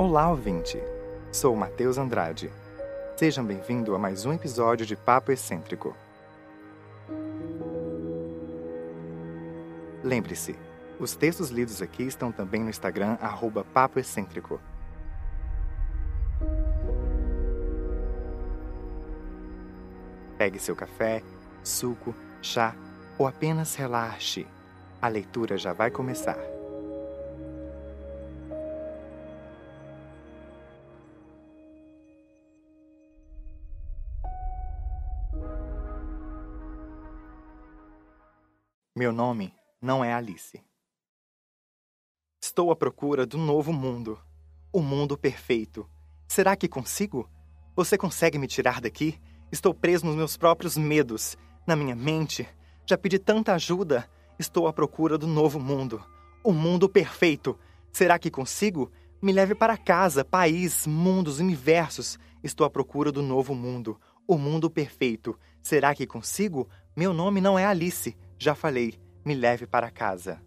Olá, ouvinte! Sou Matheus Andrade. Sejam bem-vindos a mais um episódio de Papo Excêntrico. Lembre-se, os textos lidos aqui estão também no Instagram, arroba Papo Excêntrico. Pegue seu café, suco, chá ou apenas relaxe. A leitura já vai começar. Meu nome não é Alice. Estou à procura do novo mundo. O mundo perfeito. Será que consigo? Você consegue me tirar daqui? Estou preso nos meus próprios medos, na minha mente. Já pedi tanta ajuda. Estou à procura do novo mundo. O mundo perfeito. Será que consigo? Me leve para casa, país, mundos, universos. Estou à procura do novo mundo. O mundo perfeito. Será que consigo? Meu nome não é Alice. Já falei, me leve para casa.